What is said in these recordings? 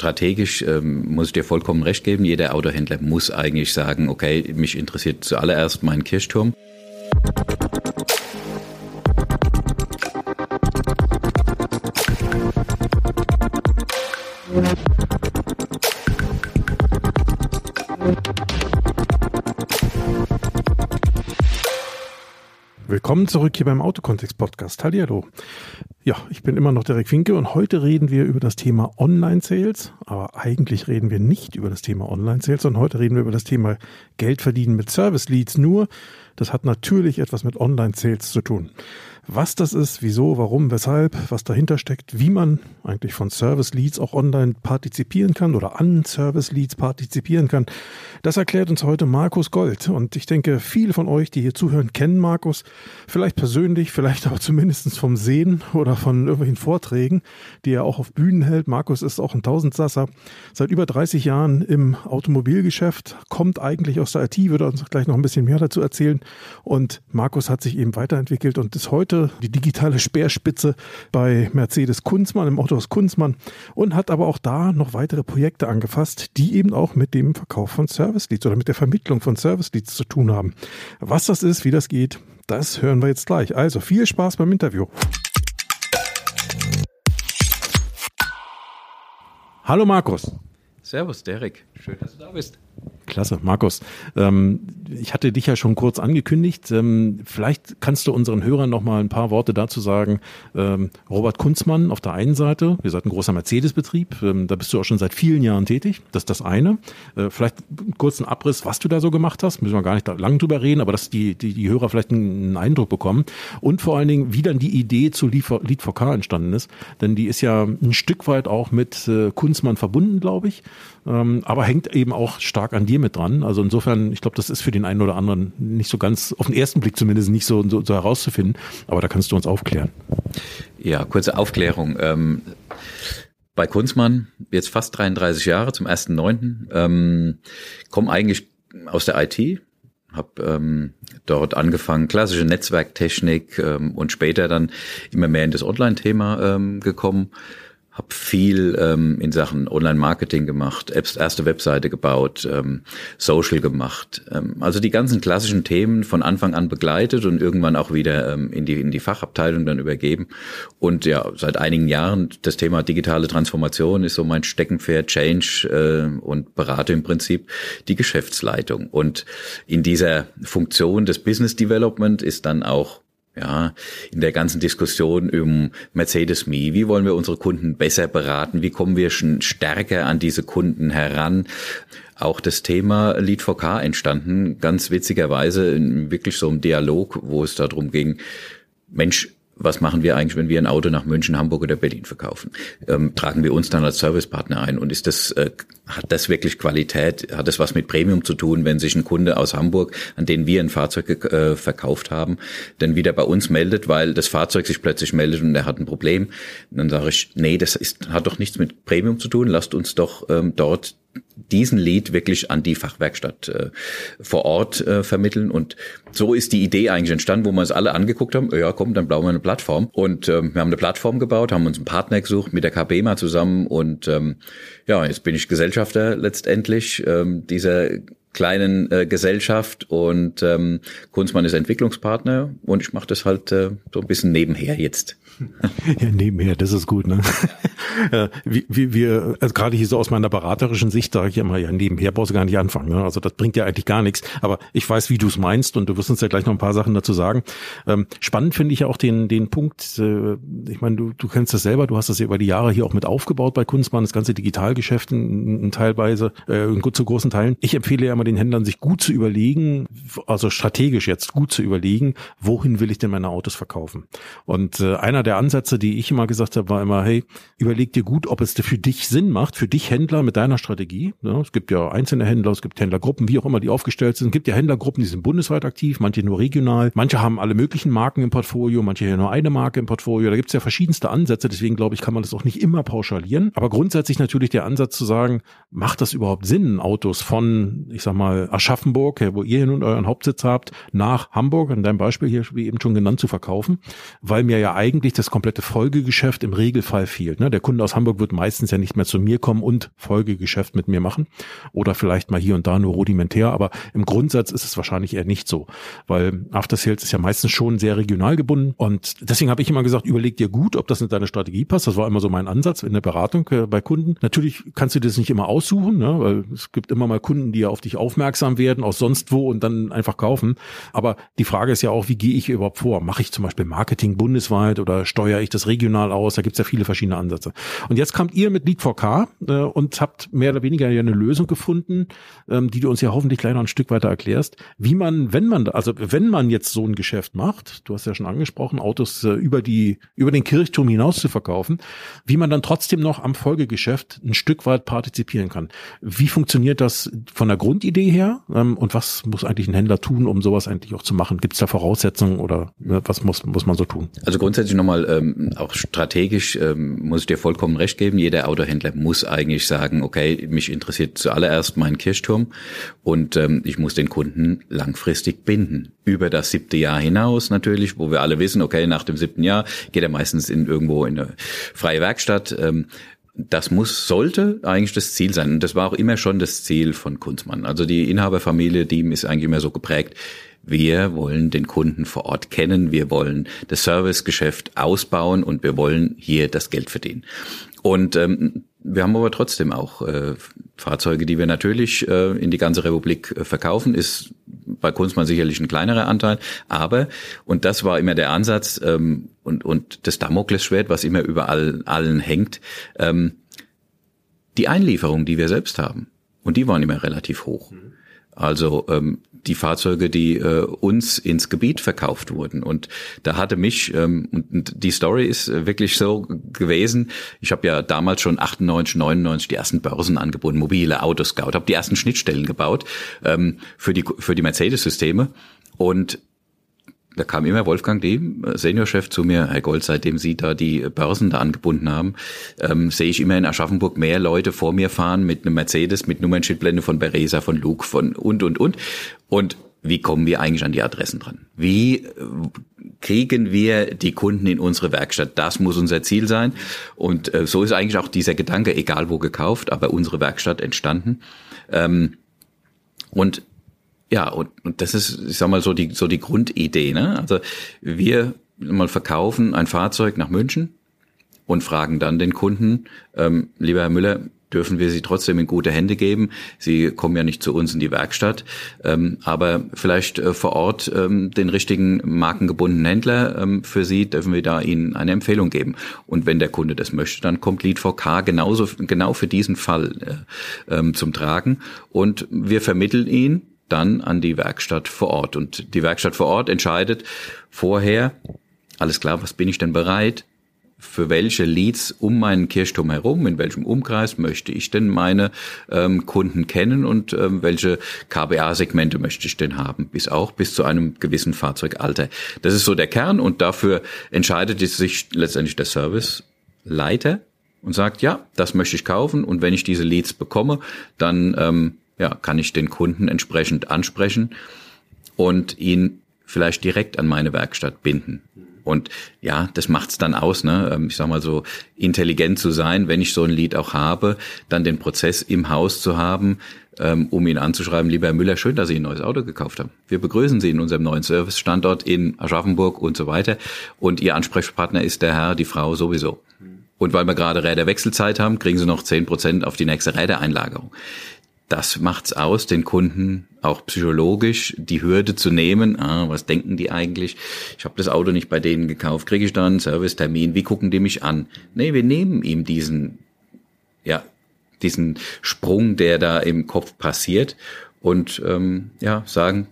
Strategisch ähm, muss ich dir vollkommen recht geben. Jeder Autohändler muss eigentlich sagen, okay, mich interessiert zuallererst mein Kirchturm. Willkommen zurück hier beim Autokontext Podcast. Hallihallo. Ja, ich bin immer noch Derek Finke und heute reden wir über das Thema Online-Sales. Aber eigentlich reden wir nicht über das Thema Online-Sales, sondern heute reden wir über das Thema Geld verdienen mit Service-Leads. Nur, das hat natürlich etwas mit Online-Sales zu tun. Was das ist, wieso, warum, weshalb, was dahinter steckt, wie man eigentlich von Service Leads auch online partizipieren kann oder an Service Leads partizipieren kann, das erklärt uns heute Markus Gold. Und ich denke, viele von euch, die hier zuhören, kennen Markus, vielleicht persönlich, vielleicht aber zumindest vom Sehen oder von irgendwelchen Vorträgen, die er auch auf Bühnen hält. Markus ist auch ein Tausendsasser, seit über 30 Jahren im Automobilgeschäft, kommt eigentlich aus der IT, würde uns gleich noch ein bisschen mehr dazu erzählen. Und Markus hat sich eben weiterentwickelt und ist heute die digitale Speerspitze bei Mercedes Kunzmann, im Autohaus Kunzmann und hat aber auch da noch weitere Projekte angefasst, die eben auch mit dem Verkauf von Service Leads oder mit der Vermittlung von Service Leads zu tun haben. Was das ist, wie das geht, das hören wir jetzt gleich. Also viel Spaß beim Interview. Hallo Markus. Servus Derek, schön, dass du da bist. Klasse, Markus. Ähm, ich hatte dich ja schon kurz angekündigt. Ähm, vielleicht kannst du unseren Hörern noch mal ein paar Worte dazu sagen. Ähm, Robert Kunzmann auf der einen Seite, wir seid ein großer Mercedes-Betrieb, ähm, da bist du auch schon seit vielen Jahren tätig. Das ist das eine. Äh, vielleicht einen Abriss, was du da so gemacht hast. Müssen wir gar nicht lang drüber reden, aber dass die, die, die Hörer vielleicht einen Eindruck bekommen. Und vor allen Dingen, wie dann die Idee zu Lead 4K entstanden ist. Denn die ist ja ein Stück weit auch mit äh, Kunzmann verbunden, glaube ich ähm, aber hängt eben auch stark an dir mit dran. Also insofern, ich glaube, das ist für den einen oder anderen nicht so ganz, auf den ersten Blick zumindest nicht so, so, so herauszufinden, aber da kannst du uns aufklären. Ja, kurze Aufklärung. Ähm, bei Kunzmann, jetzt fast 33 Jahre, zum 1.9., ähm, komme eigentlich aus der IT, habe ähm, dort angefangen, klassische Netzwerktechnik ähm, und später dann immer mehr in das Online-Thema ähm, gekommen habe viel ähm, in Sachen Online-Marketing gemacht, erste Webseite gebaut, ähm, Social gemacht. Ähm, also die ganzen klassischen Themen von Anfang an begleitet und irgendwann auch wieder ähm, in, die, in die Fachabteilung dann übergeben. Und ja, seit einigen Jahren das Thema digitale Transformation ist so mein Steckenpferd, Change äh, und berate im Prinzip die Geschäftsleitung. Und in dieser Funktion des Business Development ist dann auch ja, in der ganzen Diskussion um Mercedes Me, wie wollen wir unsere Kunden besser beraten? Wie kommen wir schon stärker an diese Kunden heran? Auch das Thema Lead 4K entstanden, ganz witzigerweise in wirklich so einem Dialog, wo es darum ging, Mensch, was machen wir eigentlich, wenn wir ein Auto nach München, Hamburg oder Berlin verkaufen? Ähm, tragen wir uns dann als Servicepartner ein? Und ist das, äh, hat das wirklich Qualität? Hat das was mit Premium zu tun, wenn sich ein Kunde aus Hamburg, an den wir ein Fahrzeug äh, verkauft haben, dann wieder bei uns meldet, weil das Fahrzeug sich plötzlich meldet und er hat ein Problem? Dann sage ich, nee, das ist, hat doch nichts mit Premium zu tun. Lasst uns doch ähm, dort diesen Lead wirklich an die Fachwerkstatt äh, vor Ort äh, vermitteln. Und so ist die Idee eigentlich entstanden, wo wir uns alle angeguckt haben, ja komm, dann bauen wir eine Plattform. Und ähm, wir haben eine Plattform gebaut, haben uns einen Partner gesucht mit der KBMA zusammen und ähm, ja, jetzt bin ich Gesellschafter letztendlich ähm, dieser kleinen äh, Gesellschaft und ähm, Kunstmann ist Entwicklungspartner und ich mache das halt äh, so ein bisschen nebenher jetzt. Ja, nebenher, das ist gut, ne? wie, wie, wir, also gerade hier so aus meiner beraterischen Sicht sage ich immer, ja, nebenher brauchst du gar nicht anfangen. Ne? Also das bringt ja eigentlich gar nichts. Aber ich weiß, wie du es meinst und du wirst uns ja gleich noch ein paar Sachen dazu sagen. Ähm, spannend finde ich ja auch den, den Punkt, äh, ich meine, du, du kennst das selber, du hast das ja über die Jahre hier auch mit aufgebaut bei Kunstmann, das ganze Digitalgeschäft in, in teilweise, äh, in, zu großen Teilen. Ich empfehle ja immer den Händlern, sich gut zu überlegen, also strategisch jetzt gut zu überlegen, wohin will ich denn meine Autos verkaufen? Und äh, einer der Ansätze, die ich immer gesagt habe, war immer, hey, überleg dir gut, ob es für dich Sinn macht, für dich Händler mit deiner Strategie. Ja, es gibt ja einzelne Händler, es gibt Händlergruppen, wie auch immer die aufgestellt sind. Es gibt ja Händlergruppen, die sind bundesweit aktiv, manche nur regional, manche haben alle möglichen Marken im Portfolio, manche ja nur eine Marke im Portfolio. Da gibt es ja verschiedenste Ansätze, deswegen glaube ich, kann man das auch nicht immer pauschalieren. Aber grundsätzlich natürlich der Ansatz zu sagen, macht das überhaupt Sinn, Autos von, ich sag mal, Aschaffenburg, wo ihr nun euren Hauptsitz habt, nach Hamburg, in deinem Beispiel hier wie eben schon genannt, zu verkaufen, weil mir ja eigentlich eigentlich das komplette Folgegeschäft im Regelfall fehlt. Ne? Der Kunde aus Hamburg wird meistens ja nicht mehr zu mir kommen und Folgegeschäft mit mir machen oder vielleicht mal hier und da nur rudimentär, aber im Grundsatz ist es wahrscheinlich eher nicht so, weil After Sales ist ja meistens schon sehr regional gebunden und deswegen habe ich immer gesagt, überleg dir gut, ob das in deine Strategie passt. Das war immer so mein Ansatz in der Beratung äh, bei Kunden. Natürlich kannst du das nicht immer aussuchen, ne? weil es gibt immer mal Kunden, die ja auf dich aufmerksam werden aus sonst wo und dann einfach kaufen. Aber die Frage ist ja auch, wie gehe ich überhaupt vor? Mache ich zum Beispiel Marketing bundesweit oder steuere ich das regional aus? Da gibt es ja viele verschiedene Ansätze. Und jetzt kamt ihr mit Lead4K äh, und habt mehr oder weniger ja eine Lösung gefunden, ähm, die du uns ja hoffentlich gleich noch ein Stück weiter erklärst, wie man, wenn man, also wenn man jetzt so ein Geschäft macht, du hast ja schon angesprochen, Autos äh, über die, über den Kirchturm hinaus zu verkaufen, wie man dann trotzdem noch am Folgegeschäft ein Stück weit partizipieren kann. Wie funktioniert das von der Grundidee her? Ähm, und was muss eigentlich ein Händler tun, um sowas eigentlich auch zu machen? Gibt es da Voraussetzungen oder äh, was muss, muss man so tun? Also grundsätzlich nochmal, ähm, auch strategisch ähm, muss ich dir vollkommen recht geben. Jeder Autohändler muss eigentlich sagen, okay, mich interessiert zuallererst mein Kirchturm und ähm, ich muss den Kunden langfristig binden. Über das siebte Jahr hinaus natürlich, wo wir alle wissen, okay, nach dem siebten Jahr geht er meistens in irgendwo in eine freie Werkstatt. Ähm, das muss, sollte eigentlich das Ziel sein. Und das war auch immer schon das Ziel von Kunzmann. Also die Inhaberfamilie, die ist eigentlich immer so geprägt. Wir wollen den Kunden vor Ort kennen, wir wollen das Servicegeschäft ausbauen und wir wollen hier das Geld verdienen. Und ähm, wir haben aber trotzdem auch äh, Fahrzeuge, die wir natürlich äh, in die ganze Republik äh, verkaufen. Ist bei Kunstmann sicherlich ein kleinerer Anteil, aber und das war immer der Ansatz ähm, und und das Damoklesschwert, was immer überall allen hängt, ähm, die Einlieferung, die wir selbst haben und die waren immer relativ hoch. Mhm. Also ähm, die Fahrzeuge, die äh, uns ins Gebiet verkauft wurden. Und da hatte mich, ähm, und die Story ist äh, wirklich so gewesen, ich habe ja damals schon 98, 99 die ersten Börsen angebunden, mobile Autoscout, habe die ersten Schnittstellen gebaut ähm, für die, für die Mercedes-Systeme. Und da kam immer Wolfgang Dehm, äh, Seniorchef, zu mir, Herr Gold, seitdem Sie da die Börsen da angebunden haben, ähm, sehe ich immer in Aschaffenburg mehr Leute vor mir fahren mit einem Mercedes, mit Nummernschildblende von Beresa, von Luke, von und, und, und. Und wie kommen wir eigentlich an die Adressen dran? Wie äh, kriegen wir die Kunden in unsere Werkstatt? Das muss unser Ziel sein. Und äh, so ist eigentlich auch dieser Gedanke, egal wo gekauft, aber unsere Werkstatt entstanden. Ähm, und ja, und, und das ist, ich sag mal, so die, so die Grundidee. Ne? Also wir mal verkaufen ein Fahrzeug nach München und fragen dann den Kunden, ähm, lieber Herr Müller, dürfen wir sie trotzdem in gute Hände geben. Sie kommen ja nicht zu uns in die Werkstatt, ähm, aber vielleicht äh, vor Ort ähm, den richtigen markengebundenen Händler ähm, für Sie dürfen wir da Ihnen eine Empfehlung geben. Und wenn der Kunde das möchte, dann kommt Lead 4K genauso genau für diesen Fall äh, ähm, zum Tragen und wir vermitteln ihn dann an die Werkstatt vor Ort. Und die Werkstatt vor Ort entscheidet vorher, alles klar, was bin ich denn bereit? Für welche Leads um meinen Kirchturm herum, in welchem Umkreis möchte ich denn meine ähm, Kunden kennen und ähm, welche KBA-Segmente möchte ich denn haben, bis auch bis zu einem gewissen Fahrzeugalter. Das ist so der Kern und dafür entscheidet sich letztendlich der Serviceleiter und sagt, ja, das möchte ich kaufen und wenn ich diese Leads bekomme, dann ähm, ja, kann ich den Kunden entsprechend ansprechen und ihn vielleicht direkt an meine Werkstatt binden. Und ja, das macht's dann aus, ne? Ähm, ich sag mal so, intelligent zu sein, wenn ich so ein Lied auch habe, dann den Prozess im Haus zu haben, ähm, um ihn anzuschreiben, lieber Herr Müller, schön, dass Sie ein neues Auto gekauft haben. Wir begrüßen Sie in unserem neuen Service-Standort in Aschaffenburg und so weiter. Und Ihr Ansprechpartner ist der Herr, die Frau sowieso. Und weil wir gerade Räderwechselzeit haben, kriegen Sie noch zehn Prozent auf die nächste Rädereinlagerung das macht's aus, den Kunden auch psychologisch die Hürde zu nehmen. Ah, was denken die eigentlich? Ich habe das Auto nicht bei denen gekauft. Kriege ich da einen Servicetermin? Wie gucken die mich an? Nee, wir nehmen ihm diesen, ja, diesen Sprung, der da im Kopf passiert und ähm, ja, sagen,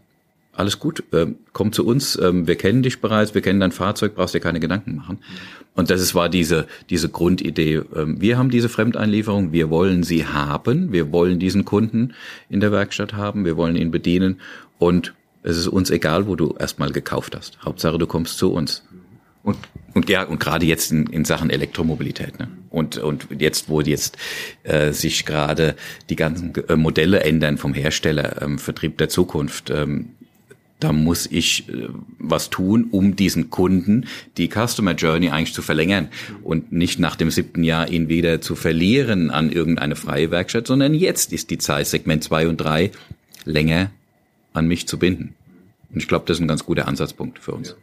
alles gut, äh, komm zu uns, äh, wir kennen dich bereits, wir kennen dein Fahrzeug, brauchst dir keine Gedanken machen. Und das ist, war diese, diese Grundidee. Ähm, wir haben diese Fremdeinlieferung, wir wollen sie haben, wir wollen diesen Kunden in der Werkstatt haben, wir wollen ihn bedienen und es ist uns egal, wo du erstmal gekauft hast. Hauptsache, du kommst zu uns. Und, und ja, und gerade jetzt in, in Sachen Elektromobilität. Ne? Und, und jetzt, wo jetzt äh, sich gerade die ganzen äh, Modelle ändern vom Hersteller, ähm, Vertrieb der Zukunft, ähm, da muss ich äh, was tun, um diesen Kunden die Customer Journey eigentlich zu verlängern und nicht nach dem siebten Jahr ihn wieder zu verlieren an irgendeine freie Werkstatt, sondern jetzt ist die Zeit, Segment zwei und drei länger an mich zu binden. Und ich glaube, das ist ein ganz guter Ansatzpunkt für uns. Ja.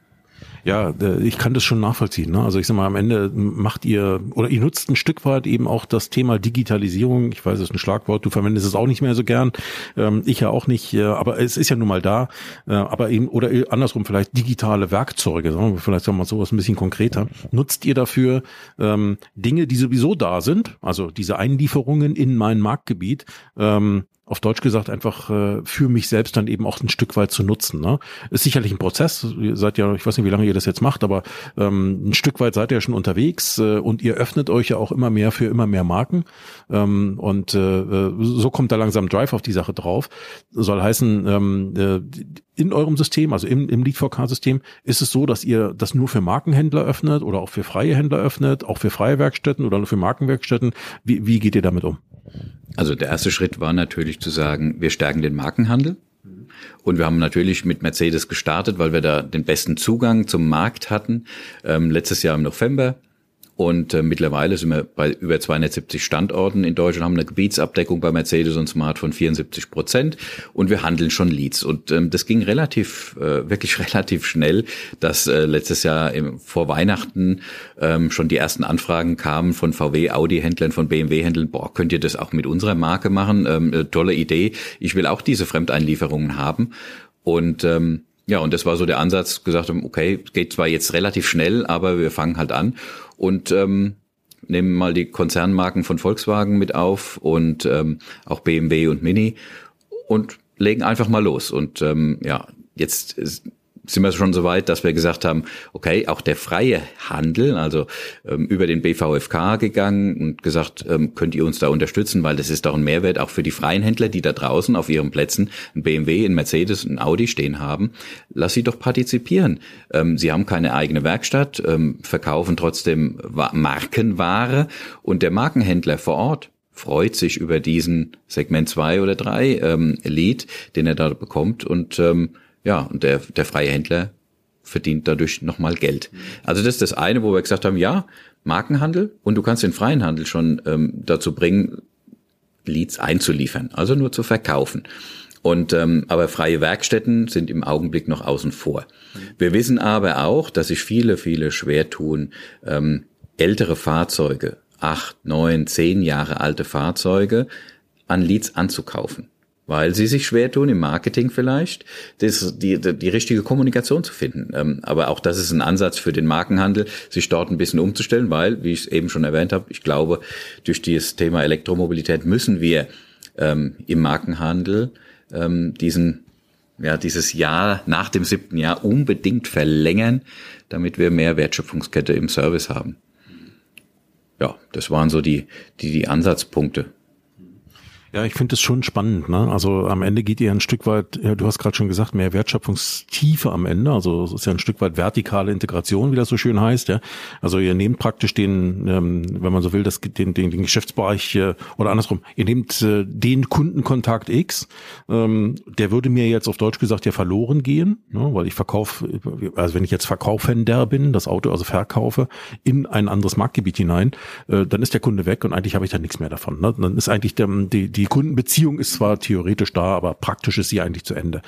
Ja, ich kann das schon nachvollziehen. Ne? Also ich sag mal, am Ende macht ihr oder ihr nutzt ein Stück weit eben auch das Thema Digitalisierung. Ich weiß, es ist ein Schlagwort, du verwendest es auch nicht mehr so gern. Ähm, ich ja auch nicht, aber es ist ja nun mal da. Äh, aber eben, oder andersrum, vielleicht digitale Werkzeuge, vielleicht sagen wir sowas ein bisschen konkreter. Nutzt ihr dafür ähm, Dinge, die sowieso da sind, also diese Einlieferungen in mein Marktgebiet, ähm, auf Deutsch gesagt einfach äh, für mich selbst dann eben auch ein Stück weit zu nutzen. Ne? Ist sicherlich ein Prozess. Ihr seid ja, ich weiß nicht, wie lange ihr das jetzt macht, aber ähm, ein Stück weit seid ihr ja schon unterwegs äh, und ihr öffnet euch ja auch immer mehr für immer mehr Marken. Ähm, und äh, äh so kommt da langsam Drive auf die Sache drauf. Soll heißen, ähm, äh, in eurem System, also im, im Lead4Car-System, ist es so, dass ihr das nur für Markenhändler öffnet oder auch für freie Händler öffnet, auch für freie Werkstätten oder nur für Markenwerkstätten. Wie, wie geht ihr damit um? Also der erste Schritt war natürlich zu sagen, wir stärken den Markenhandel. Und wir haben natürlich mit Mercedes gestartet, weil wir da den besten Zugang zum Markt hatten. Ähm, letztes Jahr im November und äh, mittlerweile sind wir bei über 270 Standorten in Deutschland, haben eine Gebietsabdeckung bei Mercedes und Smart von 74 Prozent und wir handeln schon Leads. Und ähm, das ging relativ, äh, wirklich relativ schnell, dass äh, letztes Jahr im, vor Weihnachten ähm, schon die ersten Anfragen kamen von VW, Audi-Händlern, von BMW-Händlern, boah, könnt ihr das auch mit unserer Marke machen? Ähm, äh, tolle Idee. Ich will auch diese Fremdeinlieferungen haben. Und ähm, ja, und das war so der Ansatz, gesagt haben, okay, geht zwar jetzt relativ schnell, aber wir fangen halt an und ähm, nehmen mal die Konzernmarken von Volkswagen mit auf und ähm, auch BMW und Mini und legen einfach mal los. Und ähm, ja, jetzt sind wir schon so weit, dass wir gesagt haben, okay, auch der freie Handel, also ähm, über den BVFK gegangen und gesagt, ähm, könnt ihr uns da unterstützen, weil das ist doch ein Mehrwert auch für die freien Händler, die da draußen auf ihren Plätzen ein BMW, ein Mercedes, ein Audi stehen haben. Lass sie doch partizipieren. Ähm, sie haben keine eigene Werkstatt, ähm, verkaufen trotzdem Markenware und der Markenhändler vor Ort freut sich über diesen Segment 2 oder 3 ähm, Lead, den er da bekommt und ähm, ja, und der, der freie Händler verdient dadurch nochmal Geld. Also das ist das eine, wo wir gesagt haben, ja, Markenhandel und du kannst den freien Handel schon ähm, dazu bringen, Leads einzuliefern, also nur zu verkaufen. Und ähm, aber freie Werkstätten sind im Augenblick noch außen vor. Wir wissen aber auch, dass sich viele, viele schwer tun, ähm, ältere Fahrzeuge, acht, neun, zehn Jahre alte Fahrzeuge an Leads anzukaufen weil sie sich schwer tun, im Marketing vielleicht, das, die, die, richtige Kommunikation zu finden. Ähm, aber auch das ist ein Ansatz für den Markenhandel, sich dort ein bisschen umzustellen, weil, wie ich es eben schon erwähnt habe, ich glaube, durch dieses Thema Elektromobilität müssen wir ähm, im Markenhandel ähm, diesen, ja, dieses Jahr nach dem siebten Jahr unbedingt verlängern, damit wir mehr Wertschöpfungskette im Service haben. Ja, das waren so die, die, die Ansatzpunkte. Ja, ich finde das schon spannend. Ne? Also am Ende geht ihr ein Stück weit, ja, du hast gerade schon gesagt, mehr Wertschöpfungstiefe am Ende. Also es ist ja ein Stück weit vertikale Integration, wie das so schön heißt. Ja? Also ihr nehmt praktisch den, ähm, wenn man so will, das, den, den, den Geschäftsbereich äh, oder andersrum, ihr nehmt äh, den Kundenkontakt X, ähm, der würde mir jetzt auf Deutsch gesagt ja verloren gehen, ne? weil ich verkaufe, also wenn ich jetzt Verkaufender bin, das Auto also verkaufe in ein anderes Marktgebiet hinein, äh, dann ist der Kunde weg und eigentlich habe ich da nichts mehr davon. Ne? Dann ist eigentlich der, die, die die Kundenbeziehung ist zwar theoretisch da, aber praktisch ist sie eigentlich zu Ende.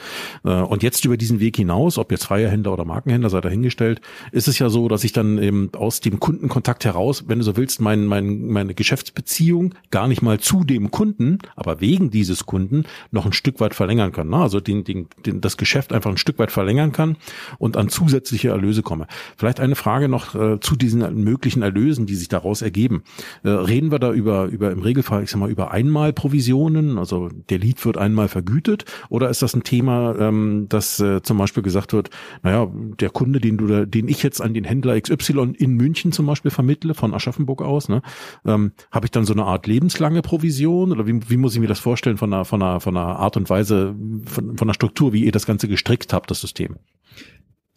Äh, und jetzt über diesen Weg hinaus, ob jetzt freie oder Markenhändler, sei dahingestellt, ist es ja so, dass ich dann eben aus dem Kundenkontakt heraus, wenn du so willst, mein, mein, meine Geschäftsbeziehung gar nicht mal zu dem Kunden, aber wegen dieses Kunden noch ein Stück weit verlängern kann. Ne? Also den, den, den, das Geschäft einfach ein Stück weit verlängern kann und an zusätzliche Erlöse komme. Vielleicht eine Frage noch äh, zu diesen möglichen Erlösen, die sich daraus ergeben. Äh, reden wir da über, über im Regelfall, ich sag mal, über Einmalprovision Provisionen? Also der Lied wird einmal vergütet oder ist das ein Thema, ähm, dass äh, zum Beispiel gesagt wird, naja, der Kunde, den du da, den ich jetzt an den Händler XY in München zum Beispiel vermittle, von Aschaffenburg aus, ne, ähm, habe ich dann so eine Art lebenslange Provision oder wie, wie muss ich mir das vorstellen von einer, von einer, von einer Art und Weise, von, von der Struktur, wie ihr das Ganze gestrickt habt, das System?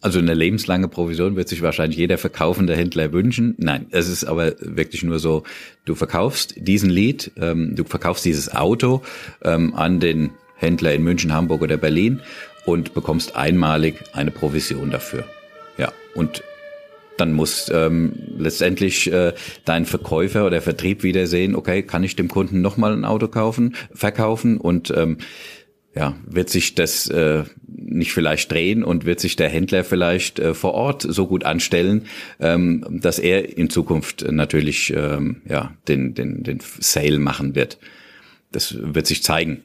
Also eine lebenslange Provision wird sich wahrscheinlich jeder verkaufende Händler wünschen. Nein, es ist aber wirklich nur so, du verkaufst diesen Lead, ähm, du verkaufst dieses Auto ähm, an den Händler in München, Hamburg oder Berlin und bekommst einmalig eine Provision dafür. Ja, und dann muss ähm, letztendlich äh, dein Verkäufer oder Vertrieb wieder sehen, okay, kann ich dem Kunden nochmal ein Auto kaufen, verkaufen und ähm, ja, wird sich das äh, nicht vielleicht drehen und wird sich der Händler vielleicht äh, vor Ort so gut anstellen, ähm, dass er in Zukunft natürlich ähm, ja den den den Sale machen wird. Das wird sich zeigen.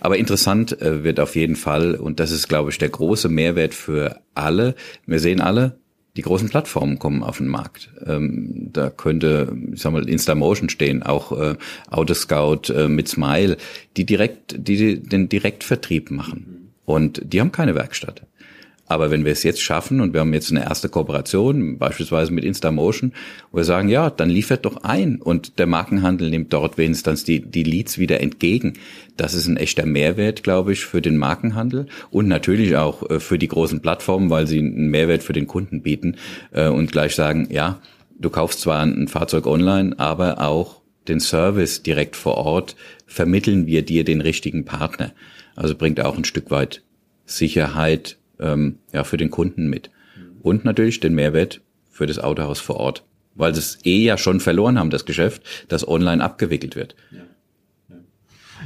Aber interessant äh, wird auf jeden Fall und das ist glaube ich der große Mehrwert für alle. Wir sehen alle, die großen Plattformen kommen auf den Markt. Ähm, da könnte, ich sag mal, Instamotion stehen, auch äh, Autoscout äh, mit Smile, die direkt, die den Direktvertrieb machen. Und die haben keine Werkstatt. Aber wenn wir es jetzt schaffen und wir haben jetzt eine erste Kooperation, beispielsweise mit Instamotion, wo wir sagen, ja, dann liefert doch ein und der Markenhandel nimmt dort wenigstens die, die Leads wieder entgegen. Das ist ein echter Mehrwert, glaube ich, für den Markenhandel und natürlich auch äh, für die großen Plattformen, weil sie einen Mehrwert für den Kunden bieten äh, und gleich sagen, ja, du kaufst zwar ein Fahrzeug online, aber auch den Service direkt vor Ort vermitteln wir dir den richtigen Partner. Also bringt auch ein Stück weit Sicherheit ähm, ja, für den Kunden mit. Und natürlich den Mehrwert für das Autohaus vor Ort, weil sie es eh ja schon verloren haben, das Geschäft, das online abgewickelt wird. Ja.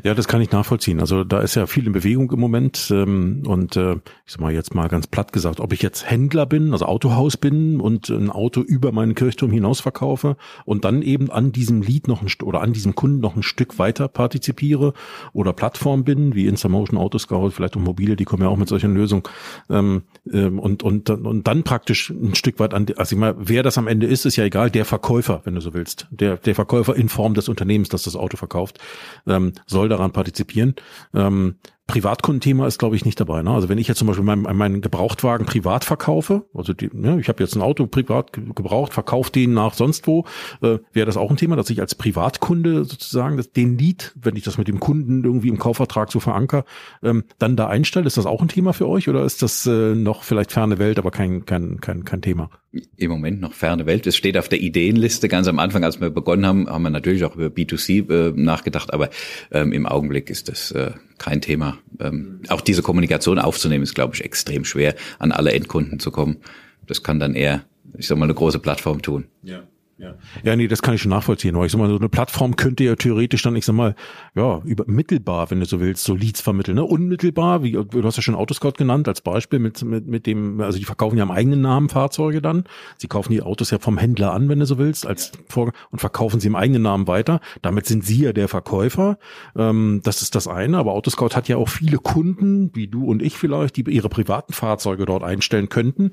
Ja, das kann ich nachvollziehen. Also da ist ja viel in Bewegung im Moment ähm, und äh, ich sag mal jetzt mal ganz platt gesagt, ob ich jetzt Händler bin, also Autohaus bin und ein Auto über meinen Kirchturm hinaus verkaufe und dann eben an diesem Lied noch ein oder an diesem Kunden noch ein Stück weiter partizipiere oder Plattform bin, wie Instamotion, Autoscout, vielleicht auch Mobile, die kommen ja auch mit solchen Lösungen ähm, ähm, und und und dann praktisch ein Stück weit an, also ich mal, wer das am Ende ist, ist ja egal, der Verkäufer, wenn du so willst, der der Verkäufer in Form des Unternehmens, das das Auto verkauft, ähm, soll soll daran partizipieren. Ähm, Privatkundenthema ist, glaube ich, nicht dabei. Ne? Also wenn ich jetzt zum Beispiel meinen, meinen Gebrauchtwagen privat verkaufe, also die, ne, ich habe jetzt ein Auto privat gebraucht, verkaufe den nach sonst wo, äh, wäre das auch ein Thema, dass ich als Privatkunde sozusagen das, den Lied, wenn ich das mit dem Kunden irgendwie im Kaufvertrag so veranker, ähm, dann da einstelle. Ist das auch ein Thema für euch oder ist das äh, noch vielleicht ferne Welt, aber kein, kein, kein, kein Thema? Im Moment noch ferne Welt. Es steht auf der Ideenliste. Ganz am Anfang, als wir begonnen haben, haben wir natürlich auch über B2C äh, nachgedacht, aber ähm, im Augenblick ist das äh, kein Thema. Ähm, auch diese Kommunikation aufzunehmen, ist, glaube ich, extrem schwer, an alle Endkunden zu kommen. Das kann dann eher, ich sag mal, eine große Plattform tun. Ja. Ja. ja, nee, das kann ich schon nachvollziehen. Aber ich sag mal, so eine Plattform könnte ja theoretisch dann, ich sag mal, ja, über mittelbar, wenn du so willst, so Leads vermitteln. Ne? Unmittelbar, wie du hast ja schon Autoscout genannt als Beispiel mit, mit, mit dem, also die verkaufen ja am eigenen Namen Fahrzeuge dann. Sie kaufen die Autos ja vom Händler an, wenn du so willst, als Vor und verkaufen sie im eigenen Namen weiter. Damit sind sie ja der Verkäufer. Ähm, das ist das eine. Aber Autoscout hat ja auch viele Kunden, wie du und ich vielleicht, die ihre privaten Fahrzeuge dort einstellen könnten.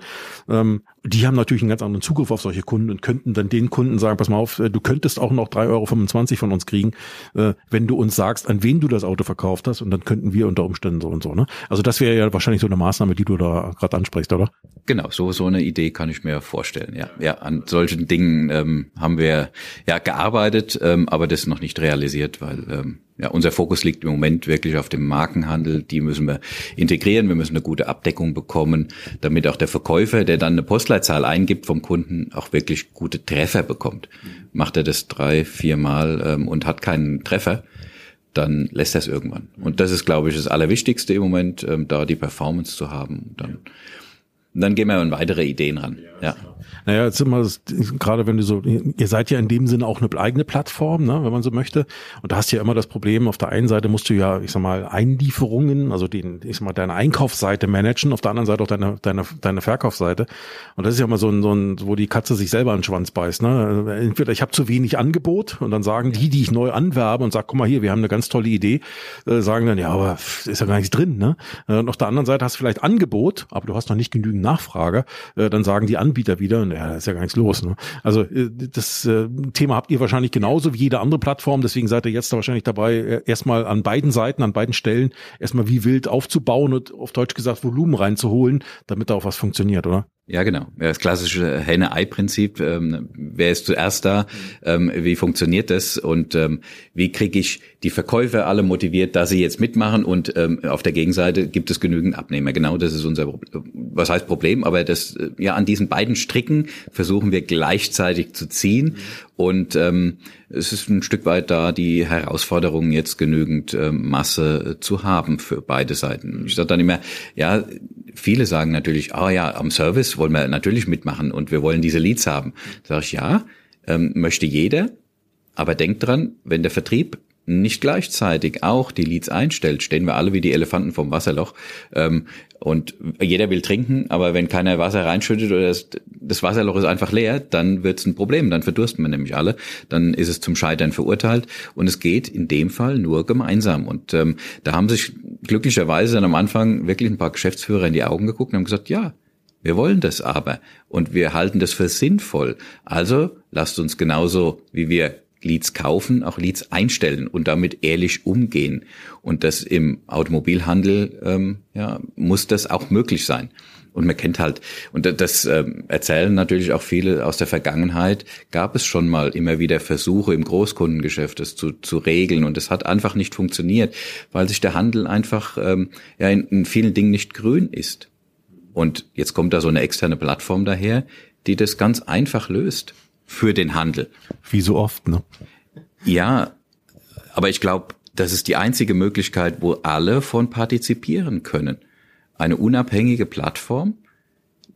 Ähm, die haben natürlich einen ganz anderen Zugriff auf solche Kunden und könnten dann den Kunden sagen, pass mal auf, äh, du könntest auch noch 3,25 Euro von uns kriegen, äh, wenn du uns sagst, an wen du das Auto verkauft hast und dann könnten wir unter Umständen so und so. Ne? Also das wäre ja wahrscheinlich so eine Maßnahme, die du da gerade ansprichst, oder? Genau, so so eine Idee kann ich mir vorstellen. Ja, ja, an solchen Dingen ähm, haben wir ja gearbeitet, ähm, aber das noch nicht realisiert, weil ähm, ja, unser Fokus liegt im Moment wirklich auf dem Markenhandel. Die müssen wir integrieren. Wir müssen eine gute Abdeckung bekommen, damit auch der Verkäufer, der dann eine Postleitzahl eingibt vom Kunden, auch wirklich gute Treffer bekommt. Macht er das drei, viermal ähm, und hat keinen Treffer, dann lässt er es irgendwann. Und das ist, glaube ich, das Allerwichtigste im Moment, ähm, da die Performance zu haben. Dann, dann gehen wir an weitere Ideen ran. Ja. Naja, jetzt immer gerade wenn du so, ihr seid ja in dem Sinne auch eine eigene Plattform, ne, wenn man so möchte. Und da hast du ja immer das Problem, auf der einen Seite musst du ja, ich sag mal, Einlieferungen, also den, ich sag mal, deine Einkaufsseite managen, auf der anderen Seite auch deine, deine, deine Verkaufsseite. Und das ist ja immer so ein, so ein, wo die Katze sich selber an den Schwanz beißt. Ne? Entweder ich habe zu wenig Angebot und dann sagen die, die ich neu anwerbe und sag, guck mal hier, wir haben eine ganz tolle Idee, äh, sagen dann, ja, aber ist ja gar nichts drin. Ne? Und auf der anderen Seite hast du vielleicht Angebot, aber du hast noch nicht genügend Nachfrage. Äh, dann sagen die Anbieter wieder, ja, da ist ja gar nichts los. Ne? Also äh, das äh, Thema habt ihr wahrscheinlich genauso wie jede andere Plattform, deswegen seid ihr jetzt da wahrscheinlich dabei, äh, erstmal an beiden Seiten, an beiden Stellen erstmal wie wild aufzubauen und auf Deutsch gesagt Volumen reinzuholen, damit da auch was funktioniert, oder? Ja, genau. Das klassische Henne-Ei-Prinzip. Ähm, wer ist zuerst da? Ähm, wie funktioniert das? Und ähm, wie kriege ich die Verkäufer alle motiviert, dass sie jetzt mitmachen? Und ähm, auf der Gegenseite gibt es genügend Abnehmer. Genau das ist unser, was heißt Problem? Aber das, äh, ja, an diesen beiden Stricken versuchen wir gleichzeitig zu ziehen. Und ähm, es ist ein Stück weit da die Herausforderung, jetzt genügend ähm, Masse zu haben für beide Seiten. Ich sage dann immer, ja, viele sagen natürlich, ah oh ja, am Service wollen wir natürlich mitmachen und wir wollen diese Leads haben. Da sage ich, ja, ähm, möchte jeder, aber denkt dran, wenn der Vertrieb nicht gleichzeitig auch die Leads einstellt, stehen wir alle wie die Elefanten vom Wasserloch. Ähm, und jeder will trinken, aber wenn keiner Wasser reinschüttet oder das, das Wasserloch ist einfach leer, dann wird es ein Problem, dann verdursten wir nämlich alle, dann ist es zum Scheitern verurteilt und es geht in dem Fall nur gemeinsam. Und ähm, da haben sich glücklicherweise dann am Anfang wirklich ein paar Geschäftsführer in die Augen geguckt und haben gesagt, ja, wir wollen das aber und wir halten das für sinnvoll. Also lasst uns genauso, wie wir Leads kaufen, auch Leads einstellen und damit ehrlich umgehen. Und das im Automobilhandel ähm, ja, muss das auch möglich sein. Und man kennt halt, und das ähm, erzählen natürlich auch viele aus der Vergangenheit, gab es schon mal immer wieder Versuche im Großkundengeschäft, das zu, zu regeln. Und es hat einfach nicht funktioniert, weil sich der Handel einfach ähm, ja, in, in vielen Dingen nicht grün ist. Und jetzt kommt da so eine externe Plattform daher, die das ganz einfach löst für den Handel. Wie so oft, ne? Ja, aber ich glaube, das ist die einzige Möglichkeit, wo alle von partizipieren können. Eine unabhängige Plattform,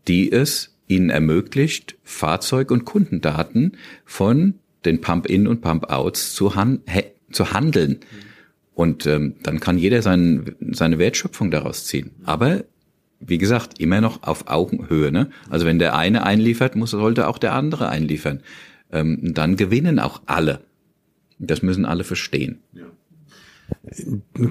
die es ihnen ermöglicht, Fahrzeug- und Kundendaten von den Pump-In und Pump-Outs zu, han zu handeln. Und ähm, dann kann jeder sein, seine Wertschöpfung daraus ziehen. Aber wie gesagt, immer noch auf Augenhöhe. Ne? Also wenn der eine einliefert, muss sollte auch der andere einliefern. Ähm, dann gewinnen auch alle. Das müssen alle verstehen. Ja.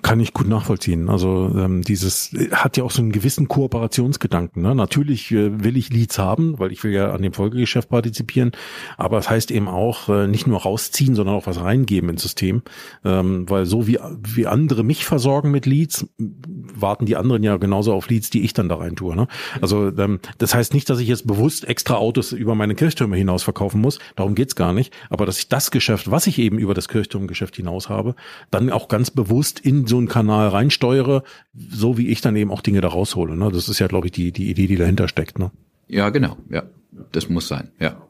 Kann ich gut nachvollziehen. Also ähm, dieses hat ja auch so einen gewissen Kooperationsgedanken. Ne? Natürlich äh, will ich Leads haben, weil ich will ja an dem Folgegeschäft partizipieren. Aber es das heißt eben auch äh, nicht nur rausziehen, sondern auch was reingeben ins System. Ähm, weil so wie, wie andere mich versorgen mit Leads, warten die anderen ja genauso auf Leads, die ich dann da rein tue. Ne? Also ähm, das heißt nicht, dass ich jetzt bewusst extra Autos über meine Kirchtürme hinaus verkaufen muss. Darum geht's gar nicht. Aber dass ich das Geschäft, was ich eben über das Kirchturmgeschäft hinaus habe, dann auch ganz bewusst in so einen Kanal reinsteuere, so wie ich dann eben auch Dinge da raushole. Ne? Das ist ja, glaube ich, die, die Idee, die dahinter steckt. Ne? Ja, genau. Ja, das muss sein. Ja.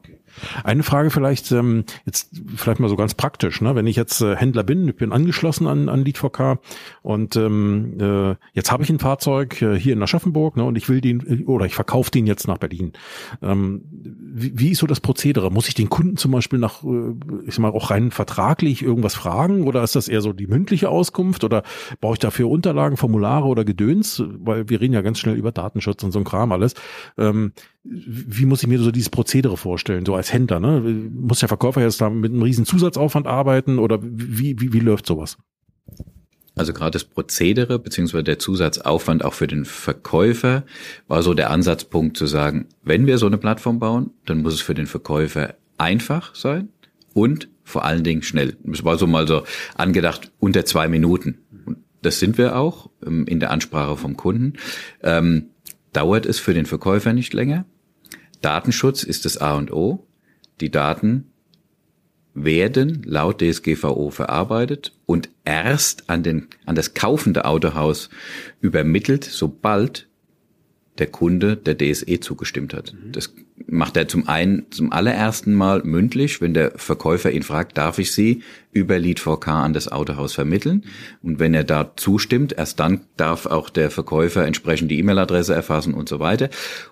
Eine Frage vielleicht, ähm, jetzt vielleicht mal so ganz praktisch, ne? wenn ich jetzt äh, Händler bin, ich bin angeschlossen an, an Lead4K und ähm, äh, jetzt habe ich ein Fahrzeug äh, hier in Aschaffenburg ne, und ich will den oder ich verkaufe den jetzt nach Berlin. Ähm, wie, wie ist so das Prozedere? Muss ich den Kunden zum Beispiel nach, äh, ich sag mal, auch rein vertraglich irgendwas fragen oder ist das eher so die mündliche Auskunft oder brauche ich dafür Unterlagen, Formulare oder Gedöns? Weil wir reden ja ganz schnell über Datenschutz und so ein Kram alles. Ähm, wie muss ich mir so dieses Prozedere vorstellen, so als Händler? Ne? Muss der Verkäufer jetzt da mit einem riesen Zusatzaufwand arbeiten oder wie, wie, wie läuft sowas? Also gerade das Prozedere beziehungsweise der Zusatzaufwand auch für den Verkäufer war so der Ansatzpunkt zu sagen, wenn wir so eine Plattform bauen, dann muss es für den Verkäufer einfach sein und vor allen Dingen schnell. Das war so mal so angedacht unter zwei Minuten. Das sind wir auch ähm, in der Ansprache vom Kunden. Ähm, dauert es für den Verkäufer nicht länger. Datenschutz ist das A und O. Die Daten werden laut DSGVO verarbeitet und erst an, den, an das kaufende Autohaus übermittelt, sobald der Kunde der DSE zugestimmt hat. Mhm. Das macht er zum einen zum allerersten Mal mündlich, wenn der Verkäufer ihn fragt, darf ich Sie über Lead 4K an das Autohaus vermitteln? Und wenn er da zustimmt, erst dann darf auch der Verkäufer entsprechend die E-Mail-Adresse erfassen und so weiter.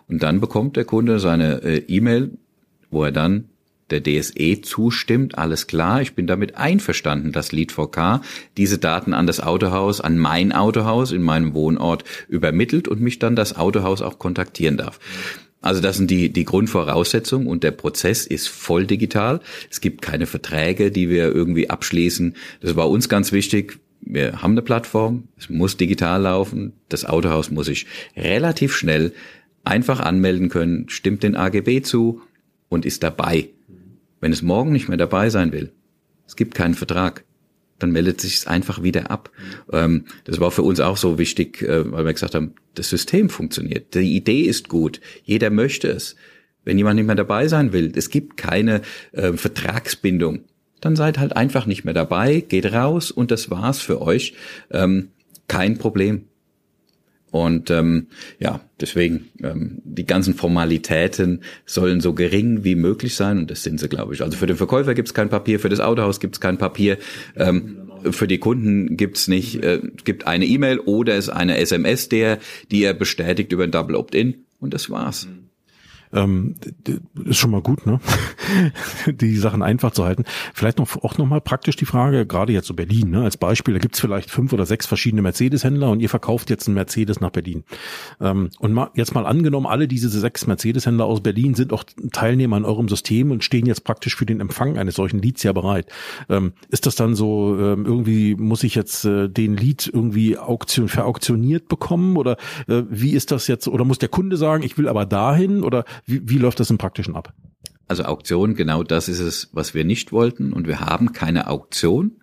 Und dann bekommt der Kunde seine äh, E-Mail, wo er dann der DSE zustimmt, alles klar, ich bin damit einverstanden, dass Lead 4K diese Daten an das Autohaus, an mein Autohaus in meinem Wohnort übermittelt und mich dann das Autohaus auch kontaktieren darf. Also das sind die, die Grundvoraussetzungen und der Prozess ist voll digital. Es gibt keine Verträge, die wir irgendwie abschließen. Das war uns ganz wichtig. Wir haben eine Plattform, es muss digital laufen. Das Autohaus muss sich relativ schnell einfach anmelden können, stimmt den AGB zu und ist dabei. Wenn es morgen nicht mehr dabei sein will, es gibt keinen Vertrag, dann meldet sich es einfach wieder ab. Ähm, das war für uns auch so wichtig, äh, weil wir gesagt haben, das System funktioniert. Die Idee ist gut. Jeder möchte es. Wenn jemand nicht mehr dabei sein will, es gibt keine äh, Vertragsbindung, dann seid halt einfach nicht mehr dabei, geht raus und das war's für euch. Ähm, kein Problem. Und ähm, ja, deswegen, ähm, die ganzen Formalitäten sollen so gering wie möglich sein und das sind sie, glaube ich. Also für den Verkäufer gibt es kein Papier, für das Autohaus gibt es kein Papier, ähm, für die Kunden gibt's nicht, äh, gibt eine E-Mail oder es eine SMS, der, die er bestätigt über ein Double Opt-in und das war's. Mhm. Ähm, ist schon mal gut, ne? die Sachen einfach zu halten. Vielleicht noch auch nochmal praktisch die Frage, gerade jetzt so Berlin, ne? als Beispiel, da gibt's vielleicht fünf oder sechs verschiedene Mercedes-Händler und ihr verkauft jetzt einen Mercedes nach Berlin. Ähm, und mal, jetzt mal angenommen, alle diese sechs Mercedes-Händler aus Berlin sind auch Teilnehmer an eurem System und stehen jetzt praktisch für den Empfang eines solchen Leads ja bereit. Ähm, ist das dann so, ähm, irgendwie muss ich jetzt äh, den Lead irgendwie auktion, verauktioniert bekommen oder äh, wie ist das jetzt, oder muss der Kunde sagen, ich will aber dahin oder wie, wie läuft das im Praktischen ab? Also Auktion, genau das ist es, was wir nicht wollten. Und wir haben keine Auktion,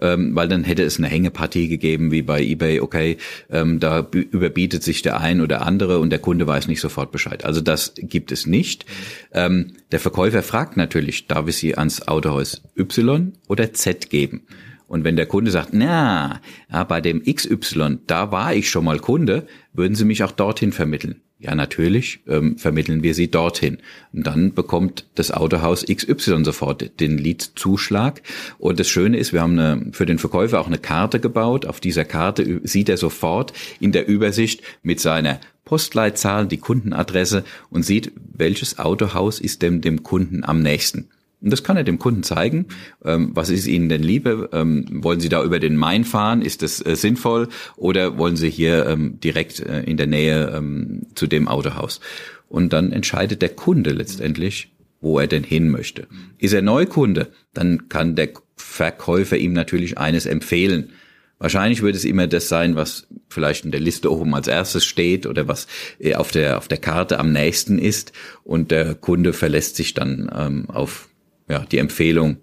ähm, weil dann hätte es eine Hängepartie gegeben, wie bei eBay, okay, ähm, da überbietet sich der ein oder andere und der Kunde weiß nicht sofort Bescheid. Also das gibt es nicht. Ähm, der Verkäufer fragt natürlich, darf ich Sie ans Autohaus Y oder Z geben? Und wenn der Kunde sagt, na, ja, bei dem XY, da war ich schon mal Kunde, würden Sie mich auch dorthin vermitteln. Ja, natürlich ähm, vermitteln wir sie dorthin. Und dann bekommt das Autohaus XY sofort den Lead-Zuschlag. Und das Schöne ist, wir haben eine, für den Verkäufer auch eine Karte gebaut. Auf dieser Karte sieht er sofort in der Übersicht mit seiner Postleitzahl die Kundenadresse und sieht, welches Autohaus ist dem, dem Kunden am nächsten. Und das kann er dem Kunden zeigen. Ähm, was ist Ihnen denn Liebe? Ähm, wollen Sie da über den Main fahren? Ist das äh, sinnvoll? Oder wollen Sie hier ähm, direkt äh, in der Nähe ähm, zu dem Autohaus? Und dann entscheidet der Kunde letztendlich, wo er denn hin möchte. Ist er Neukunde, dann kann der Verkäufer ihm natürlich eines empfehlen. Wahrscheinlich wird es immer das sein, was vielleicht in der Liste oben als erstes steht oder was äh, auf der, auf der Karte am nächsten ist. Und der Kunde verlässt sich dann ähm, auf ja, die Empfehlung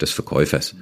des Verkäufers.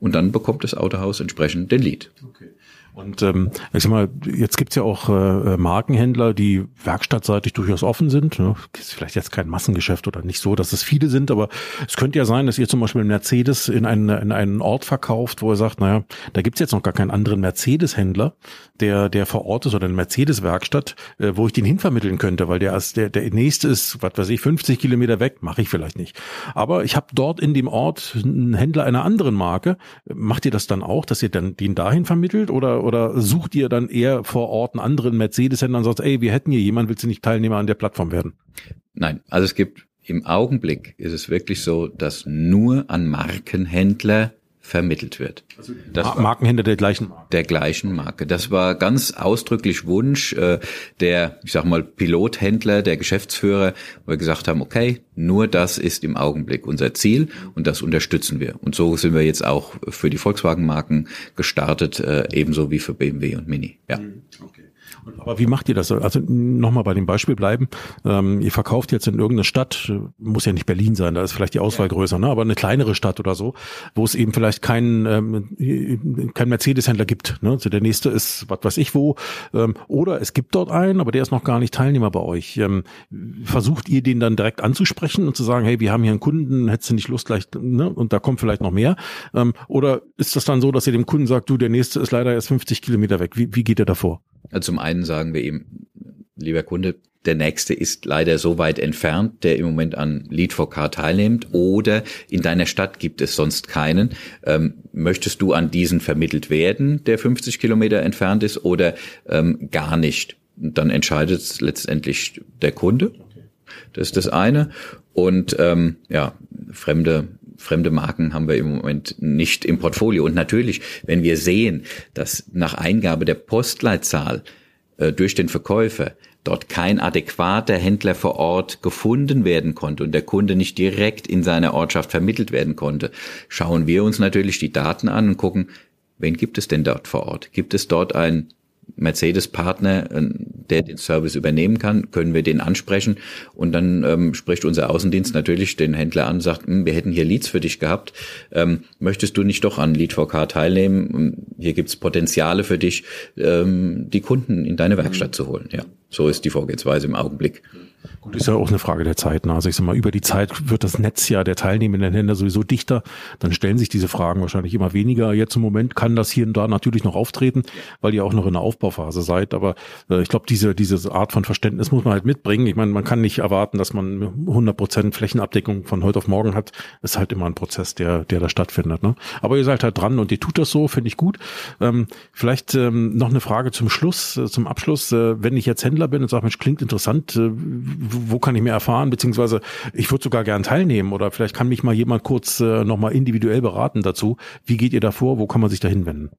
Und dann bekommt das Autohaus entsprechend den Lead. Okay. Und ähm, ich sag mal, jetzt gibt's ja auch äh, Markenhändler, die werkstattseitig durchaus offen sind. Ne? Ist vielleicht jetzt kein Massengeschäft oder nicht so, dass es viele sind, aber es könnte ja sein, dass ihr zum Beispiel Mercedes in einen, in einen Ort verkauft, wo ihr sagt, naja, da gibt's jetzt noch gar keinen anderen Mercedes-Händler, der, der vor Ort ist oder eine Mercedes-Werkstatt, äh, wo ich den hinvermitteln könnte, weil der als der, der nächste ist, was weiß ich, 50 Kilometer weg, mache ich vielleicht nicht. Aber ich habe dort in dem Ort einen Händler einer anderen Marke. Macht ihr das dann auch, dass ihr dann den dahin vermittelt oder oder sucht ihr dann eher vor Ort einen anderen Mercedes-Händler und sagt, ey, wir hätten hier jemanden, willst du nicht Teilnehmer an der Plattform werden? Nein, also es gibt im Augenblick ist es wirklich so, dass nur an Markenhändler vermittelt wird. Also das Markenhändler der gleichen Marke. Der gleichen Marke. Das war ganz ausdrücklich Wunsch äh, der, ich sag mal, Pilothändler, der Geschäftsführer, wo wir gesagt haben, okay, nur das ist im Augenblick unser Ziel und das unterstützen wir. Und so sind wir jetzt auch für die Volkswagen-Marken gestartet, äh, ebenso wie für BMW und Mini. Ja. Mhm. Okay. Aber wie macht ihr das? Also nochmal bei dem Beispiel bleiben. Ähm, ihr verkauft jetzt in irgendeine Stadt, muss ja nicht Berlin sein, da ist vielleicht die Auswahl größer, ne? aber eine kleinere Stadt oder so, wo es eben vielleicht keinen ähm, kein Mercedes-Händler gibt. Ne? Also der nächste ist, was weiß ich wo. Ähm, oder es gibt dort einen, aber der ist noch gar nicht Teilnehmer bei euch. Ähm, versucht ihr den dann direkt anzusprechen und zu sagen, hey, wir haben hier einen Kunden, hättest du nicht Lust gleich, ne? und da kommt vielleicht noch mehr? Ähm, oder ist das dann so, dass ihr dem Kunden sagt, du, der nächste ist leider erst 50 Kilometer weg? Wie, wie geht ihr davor? Also zum einen sagen wir ihm, lieber Kunde, der nächste ist leider so weit entfernt, der im Moment an Lead 4K teilnimmt oder in deiner Stadt gibt es sonst keinen. Ähm, möchtest du an diesen vermittelt werden, der 50 Kilometer entfernt ist oder ähm, gar nicht? dann entscheidet letztendlich der Kunde. Das ist das eine. Und ähm, ja, fremde fremde Marken haben wir im Moment nicht im Portfolio. Und natürlich, wenn wir sehen, dass nach Eingabe der Postleitzahl äh, durch den Verkäufer dort kein adäquater Händler vor Ort gefunden werden konnte und der Kunde nicht direkt in seiner Ortschaft vermittelt werden konnte, schauen wir uns natürlich die Daten an und gucken, wen gibt es denn dort vor Ort? Gibt es dort ein Mercedes-Partner, äh, der den Service übernehmen kann, können wir den ansprechen und dann ähm, spricht unser Außendienst natürlich den Händler an, sagt, hm, wir hätten hier Leads für dich gehabt, ähm, möchtest du nicht doch an Lead 4K teilnehmen? Hier gibt's Potenziale für dich, ähm, die Kunden in deine Werkstatt zu holen. Ja, so ist die Vorgehensweise im Augenblick. Gut, ist ja auch eine Frage der Zeit. Ne? Also ich sag mal, über die Zeit wird das Netz ja der teilnehmenden Händler sowieso dichter. Dann stellen sich diese Fragen wahrscheinlich immer weniger. Jetzt im Moment kann das hier und da natürlich noch auftreten, weil ihr auch noch in der Aufbauphase seid. Aber äh, ich glaube, diese, diese Art von Verständnis muss man halt mitbringen. Ich meine, man kann nicht erwarten, dass man 100 Prozent Flächenabdeckung von heute auf morgen hat. Ist halt immer ein Prozess, der, der da stattfindet. Ne? Aber ihr seid halt dran und ihr tut das so, finde ich gut. Ähm, vielleicht ähm, noch eine Frage zum Schluss, äh, zum Abschluss. Äh, wenn ich jetzt Händler bin und sage, Mensch, klingt interessant, äh, wo kann ich mehr erfahren, beziehungsweise ich würde sogar gern teilnehmen oder vielleicht kann mich mal jemand kurz äh, nochmal individuell beraten dazu. Wie geht ihr da vor? Wo kann man sich da hinwenden?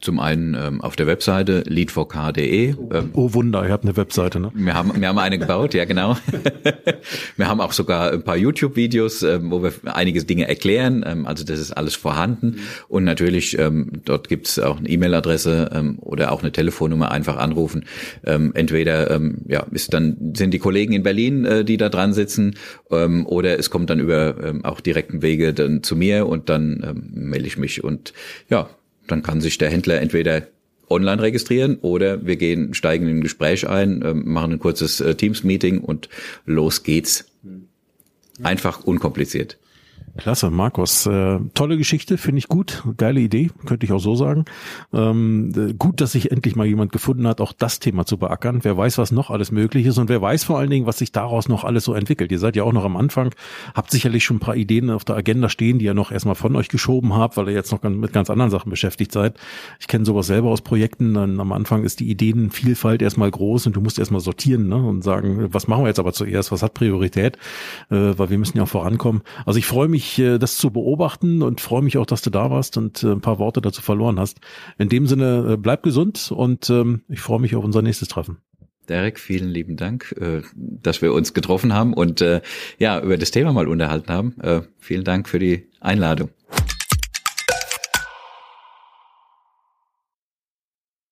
Zum einen ähm, auf der Webseite lead4k.de. Ähm, oh Wunder, ihr habt eine Webseite, ne? Wir haben, wir haben eine gebaut, ja genau. wir haben auch sogar ein paar YouTube-Videos, ähm, wo wir einige Dinge erklären. Ähm, also das ist alles vorhanden. Und natürlich, ähm, dort gibt's auch eine E-Mail-Adresse ähm, oder auch eine Telefonnummer, einfach anrufen. Ähm, entweder ähm, ja, ist dann sind die Kollegen in Berlin, äh, die da dran sitzen, ähm, oder es kommt dann über ähm, auch direkten Wege dann zu mir und dann ähm, melde ich mich und ja, dann kann sich der Händler entweder online registrieren oder wir gehen, steigen in ein Gespräch ein, äh, machen ein kurzes äh, Teams-Meeting und los geht's. Einfach unkompliziert. Klasse, Markus. Äh, tolle Geschichte, finde ich gut. Geile Idee, könnte ich auch so sagen. Ähm, äh, gut, dass sich endlich mal jemand gefunden hat, auch das Thema zu beackern. Wer weiß, was noch alles möglich ist und wer weiß vor allen Dingen, was sich daraus noch alles so entwickelt. Ihr seid ja auch noch am Anfang, habt sicherlich schon ein paar Ideen auf der Agenda stehen, die ihr noch erstmal von euch geschoben habt, weil ihr jetzt noch mit ganz anderen Sachen beschäftigt seid. Ich kenne sowas selber aus Projekten. Dann am Anfang ist die Ideenvielfalt erstmal groß und du musst erstmal sortieren ne? und sagen, was machen wir jetzt aber zuerst, was hat Priorität, äh, weil wir müssen ja auch vorankommen. Also ich freue mich, äh, das zu beobachten und freue mich auch, dass du da warst und äh, ein paar Worte dazu verloren hast. In dem Sinne, äh, bleib gesund und ähm, ich freue mich auf unser nächstes Treffen. Derek, vielen lieben Dank, dass wir uns getroffen haben und ja, über das Thema mal unterhalten haben. Vielen Dank für die Einladung.